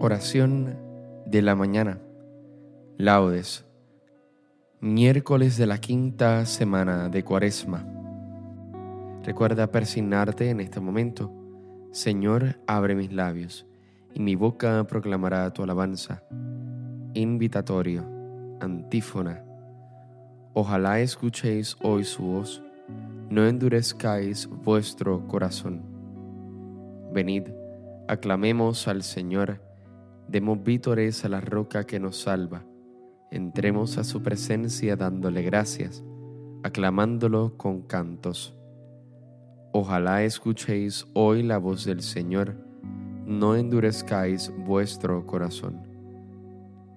Oración de la mañana. Laudes. Miércoles de la quinta semana de Cuaresma. Recuerda persignarte en este momento. Señor, abre mis labios, y mi boca proclamará tu alabanza. Invitatorio. Antífona. Ojalá escuchéis hoy su voz, no endurezcáis vuestro corazón. Venid, aclamemos al Señor Demos vítores a la roca que nos salva. Entremos a su presencia dándole gracias, aclamándolo con cantos. Ojalá escuchéis hoy la voz del Señor, no endurezcáis vuestro corazón.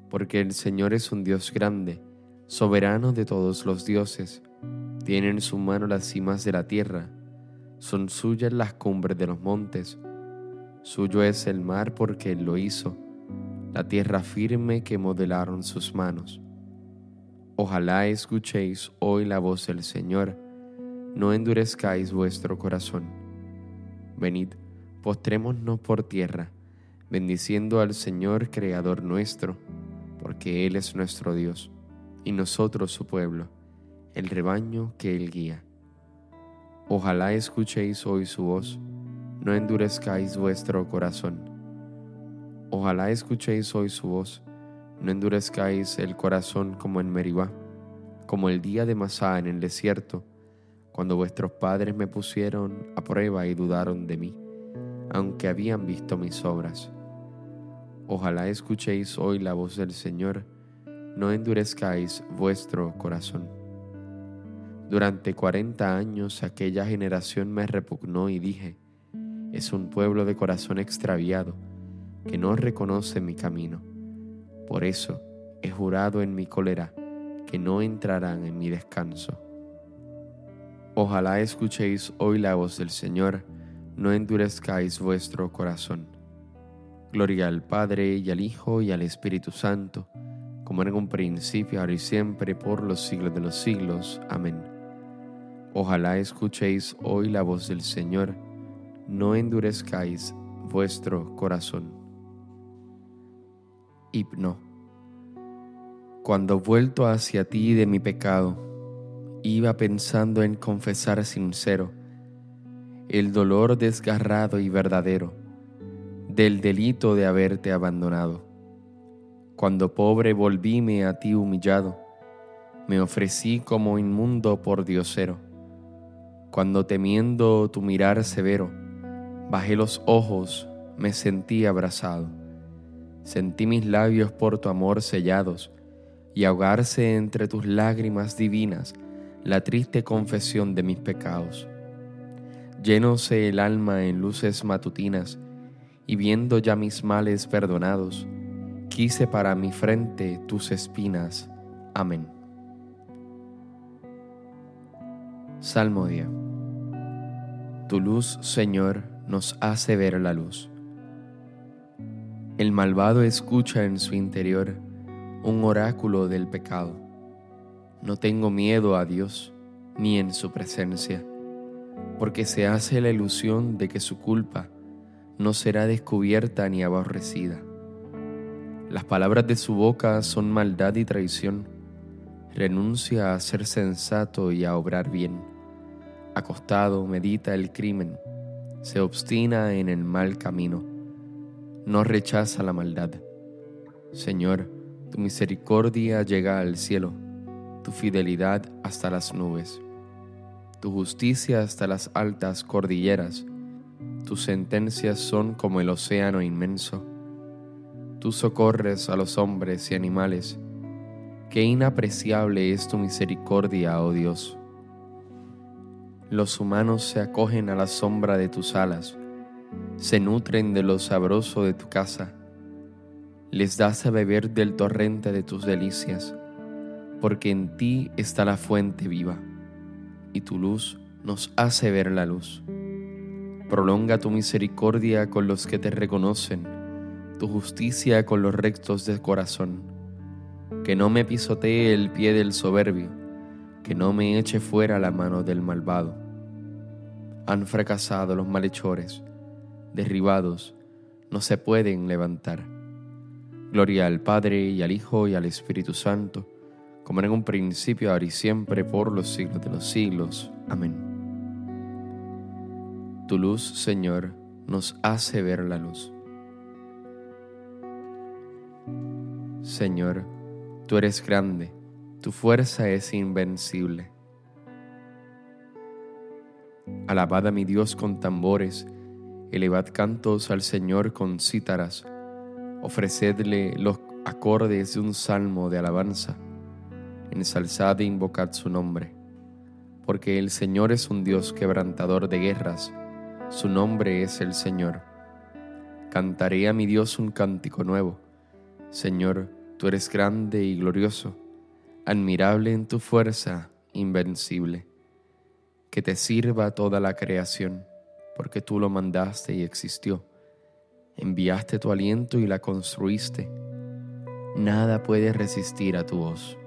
Porque el Señor es un Dios grande, soberano de todos los dioses. Tiene en su mano las cimas de la tierra, son suyas las cumbres de los montes. Suyo es el mar porque Él lo hizo la tierra firme que modelaron sus manos. Ojalá escuchéis hoy la voz del Señor, no endurezcáis vuestro corazón. Venid, postrémonos por tierra, bendiciendo al Señor Creador nuestro, porque Él es nuestro Dios, y nosotros su pueblo, el rebaño que Él guía. Ojalá escuchéis hoy su voz, no endurezcáis vuestro corazón Ojalá escuchéis hoy su voz, no endurezcáis el corazón como en Meribá, como el día de Masá en el desierto, cuando vuestros padres me pusieron a prueba y dudaron de mí, aunque habían visto mis obras. Ojalá escuchéis hoy la voz del Señor, no endurezcáis vuestro corazón. Durante cuarenta años aquella generación me repugnó y dije, es un pueblo de corazón extraviado que no reconoce mi camino. Por eso he jurado en mi cólera que no entrarán en mi descanso. Ojalá escuchéis hoy la voz del Señor, no endurezcáis vuestro corazón. Gloria al Padre y al Hijo y al Espíritu Santo, como en un principio, ahora y siempre, por los siglos de los siglos. Amén. Ojalá escuchéis hoy la voz del Señor, no endurezcáis vuestro corazón hipno. Cuando vuelto hacia ti de mi pecado, iba pensando en confesar sincero el dolor desgarrado y verdadero del delito de haberte abandonado. Cuando pobre volvíme a ti humillado, me ofrecí como inmundo por diosero. Cuando temiendo tu mirar severo, bajé los ojos, me sentí abrazado Sentí mis labios por tu amor sellados y ahogarse entre tus lágrimas divinas la triste confesión de mis pecados. Llenóse el alma en luces matutinas y viendo ya mis males perdonados, quise para mi frente tus espinas. Amén. Salmo día. Tu luz, Señor, nos hace ver la luz. El malvado escucha en su interior un oráculo del pecado. No tengo miedo a Dios ni en su presencia, porque se hace la ilusión de que su culpa no será descubierta ni aborrecida. Las palabras de su boca son maldad y traición. Renuncia a ser sensato y a obrar bien. Acostado medita el crimen, se obstina en el mal camino no rechaza la maldad. Señor, tu misericordia llega al cielo, tu fidelidad hasta las nubes, tu justicia hasta las altas cordilleras, tus sentencias son como el océano inmenso. Tú socorres a los hombres y animales, Qué inapreciable es tu misericordia, oh Dios. Los humanos se acogen a la sombra de tus alas, se nutren de lo sabroso de tu casa, les das a beber del torrente de tus delicias, porque en ti está la fuente viva, y tu luz nos hace ver la luz. Prolonga tu misericordia con los que te reconocen, tu justicia con los rectos de corazón que no me pisotee el pie del soberbio, que no me eche fuera la mano del malvado. Han fracasado los malhechores, derribados, no se pueden levantar. Gloria al Padre y al Hijo y al Espíritu Santo, como en un principio, ahora y siempre, por los siglos de los siglos. Amén. Tu luz, Señor, nos hace ver la luz. Señor, Tú eres grande, tu fuerza es invencible. Alabad a mi Dios con tambores, elevad cantos al Señor con cítaras, ofrecedle los acordes de un salmo de alabanza, ensalzad e invocad su nombre, porque el Señor es un Dios quebrantador de guerras, su nombre es el Señor. Cantaré a mi Dios un cántico nuevo, Señor, Tú eres grande y glorioso, admirable en tu fuerza, invencible. Que te sirva toda la creación, porque tú lo mandaste y existió. Enviaste tu aliento y la construiste. Nada puede resistir a tu voz.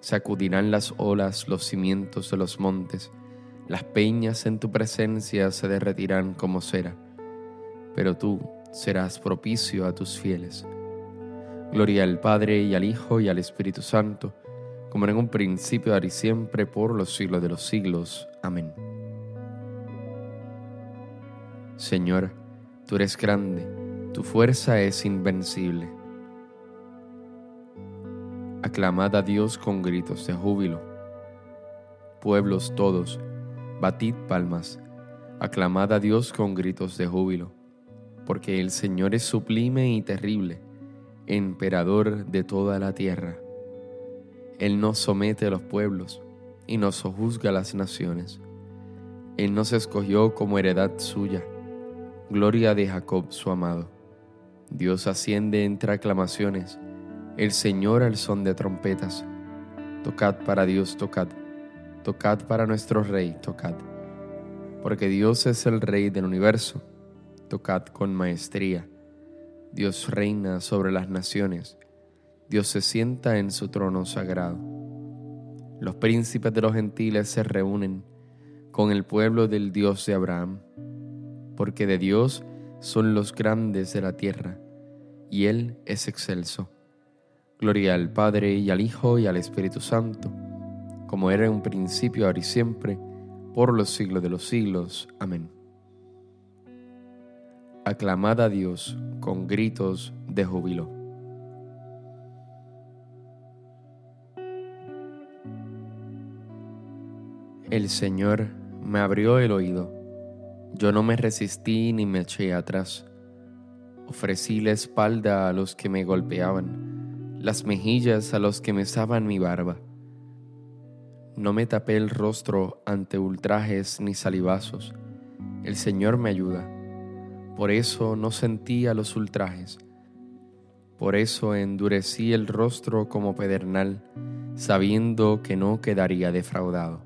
Sacudirán las olas los cimientos de los montes, las peñas en tu presencia se derretirán como cera, pero tú serás propicio a tus fieles Gloria al Padre y al Hijo y al Espíritu Santo, como en un principio, ahora y siempre, por los siglos de los siglos. Amén. Señor, tú eres grande, tu fuerza es invencible. Aclamad a Dios con gritos de júbilo. Pueblos todos, batid palmas, aclamad a Dios con gritos de júbilo, porque el Señor es sublime y terrible emperador de toda la tierra. Él nos somete a los pueblos y nos sojuzga a las naciones. Él nos escogió como heredad suya, gloria de Jacob su amado. Dios asciende entre aclamaciones, el Señor al son de trompetas. Tocad para Dios, tocad, tocad para nuestro Rey, tocad. Porque Dios es el Rey del universo, tocad con maestría Dios reina sobre las naciones, Dios se sienta en su trono sagrado. Los príncipes de los gentiles se reúnen con el pueblo del Dios de Abraham, porque de Dios son los grandes de la tierra, y Él es excelso. Gloria al Padre y al Hijo y al Espíritu Santo, como era en un principio, ahora y siempre, por los siglos de los siglos. Amén aclamad a Dios con gritos de júbilo. El Señor me abrió el oído, yo no me resistí ni me eché atrás. Ofrecí la espalda a los que me golpeaban, las mejillas a los que me mesaban mi barba. No me tapé el rostro ante ultrajes ni salivazos. El Señor me ayuda por eso no sentía los ultrajes. Por eso endurecí el rostro como pedernal, sabiendo que no quedaría defraudado.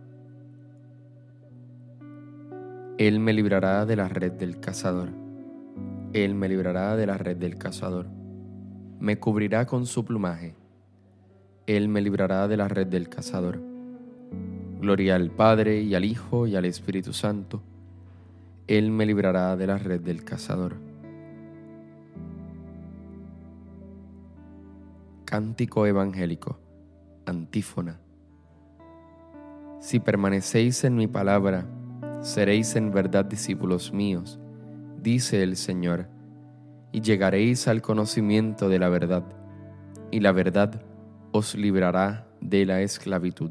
Él me librará de la red del cazador. Él me librará de la red del cazador. Me cubrirá con su plumaje. Él me librará de la red del cazador. Gloria al Padre y al Hijo y al Espíritu Santo él me librará de la red del cazador. Cántico evangélico, antífona. Si permanecéis en mi palabra, seréis en verdad discípulos míos, dice el Señor, y llegaréis al conocimiento de la verdad, y la verdad os librará de la esclavitud.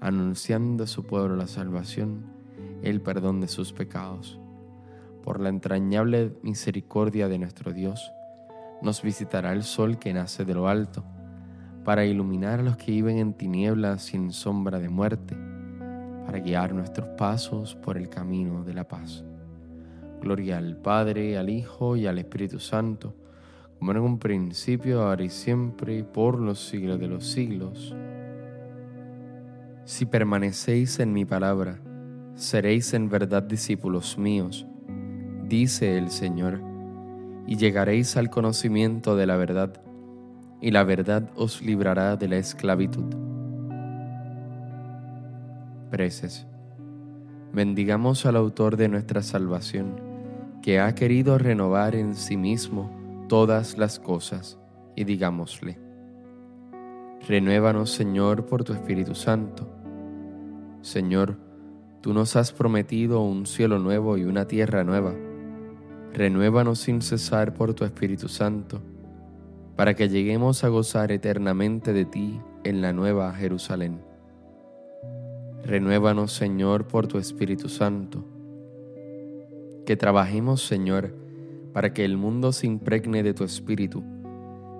anunciando a su pueblo la salvación, el perdón de sus pecados por la entrañable misericordia de nuestro Dios, nos visitará el sol que nace de lo alto, para iluminar a los que viven en tinieblas sin sombra de muerte, para guiar nuestros pasos por el camino de la paz. Gloria al Padre, al Hijo y al Espíritu Santo, como en un principio, ahora y siempre, por los siglos de los siglos. Si permanecéis en mi palabra, seréis en verdad discípulos míos dice el Señor, y llegaréis al conocimiento de la verdad, y la verdad os librará de la esclavitud. Preces. Bendigamos al autor de nuestra salvación, que ha querido renovar en sí mismo todas las cosas, y digámosle, Renuévanos, Señor, por tu Espíritu Santo. Señor, tú nos has prometido un cielo nuevo y una tierra nueva renuévanos sin cesar por tu Espíritu Santo, para que lleguemos a gozar eternamente de ti en la nueva Jerusalén. Renuévanos, Señor, por tu Espíritu Santo. Que trabajemos, Señor, para que el mundo se impregne de tu Espíritu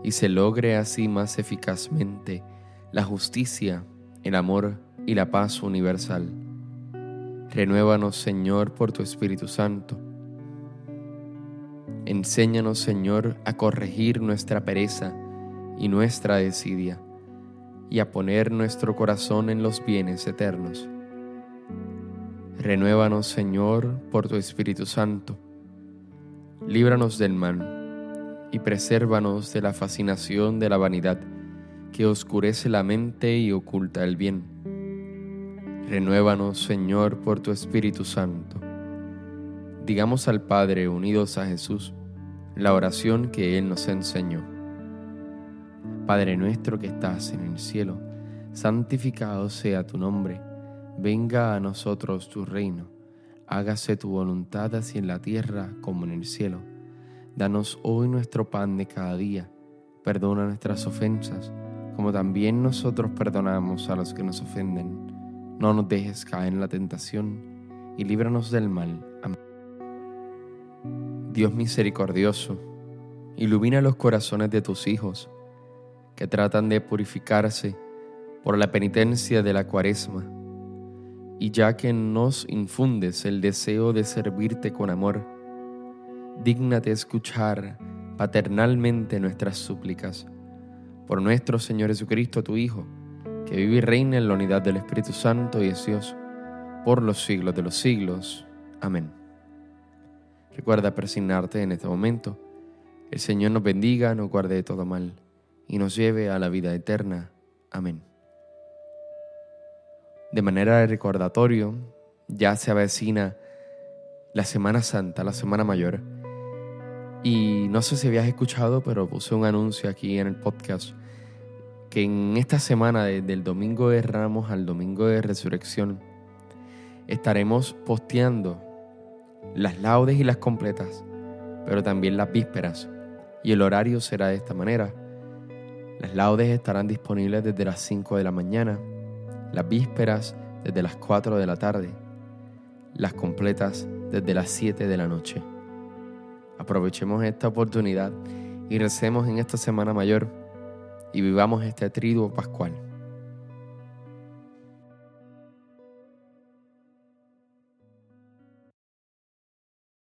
y se logre así más eficazmente la justicia, el amor y la paz universal. Renuévanos, Señor, por tu Espíritu Santo Enséñanos, Señor, a corregir nuestra pereza y nuestra desidia, y a poner nuestro corazón en los bienes eternos. Renuévanos, Señor, por tu Espíritu Santo. Líbranos del mal y presérvanos de la fascinación de la vanidad que oscurece la mente y oculta el bien. Renuévanos, Señor, por tu Espíritu Santo digamos al Padre unidos a Jesús la oración que Él nos enseñó. Padre nuestro que estás en el cielo, santificado sea tu nombre, venga a nosotros tu reino, hágase tu voluntad así en la tierra como en el cielo. Danos hoy nuestro pan de cada día, perdona nuestras ofensas, como también nosotros perdonamos a los que nos ofenden. No nos dejes caer en la tentación y líbranos del mal. Amén. Dios misericordioso, ilumina los corazones de tus hijos que tratan de purificarse por la penitencia de la cuaresma, y ya que nos infundes el deseo de servirte con amor, dígnate escuchar paternalmente nuestras súplicas por nuestro Señor Jesucristo, tu Hijo, que vive y reina en la unidad del Espíritu Santo y es Dios, por los siglos de los siglos. Amén. Recuerda persignarte en este momento. El Señor nos bendiga, nos guarde de todo mal y nos lleve a la vida eterna. Amén. De manera de recordatorio, ya se avecina la Semana Santa, la Semana Mayor. Y no sé si habías escuchado, pero puse un anuncio aquí en el podcast que en esta semana, desde el domingo de Ramos al domingo de Resurrección, estaremos posteando las laudes y las completas, pero también las vísperas. Y el horario será de esta manera. Las laudes estarán disponibles desde las 5 de la mañana, las vísperas desde las 4 de la tarde, las completas desde las 7 de la noche. Aprovechemos esta oportunidad y recemos en esta Semana Mayor y vivamos este triduo pascual.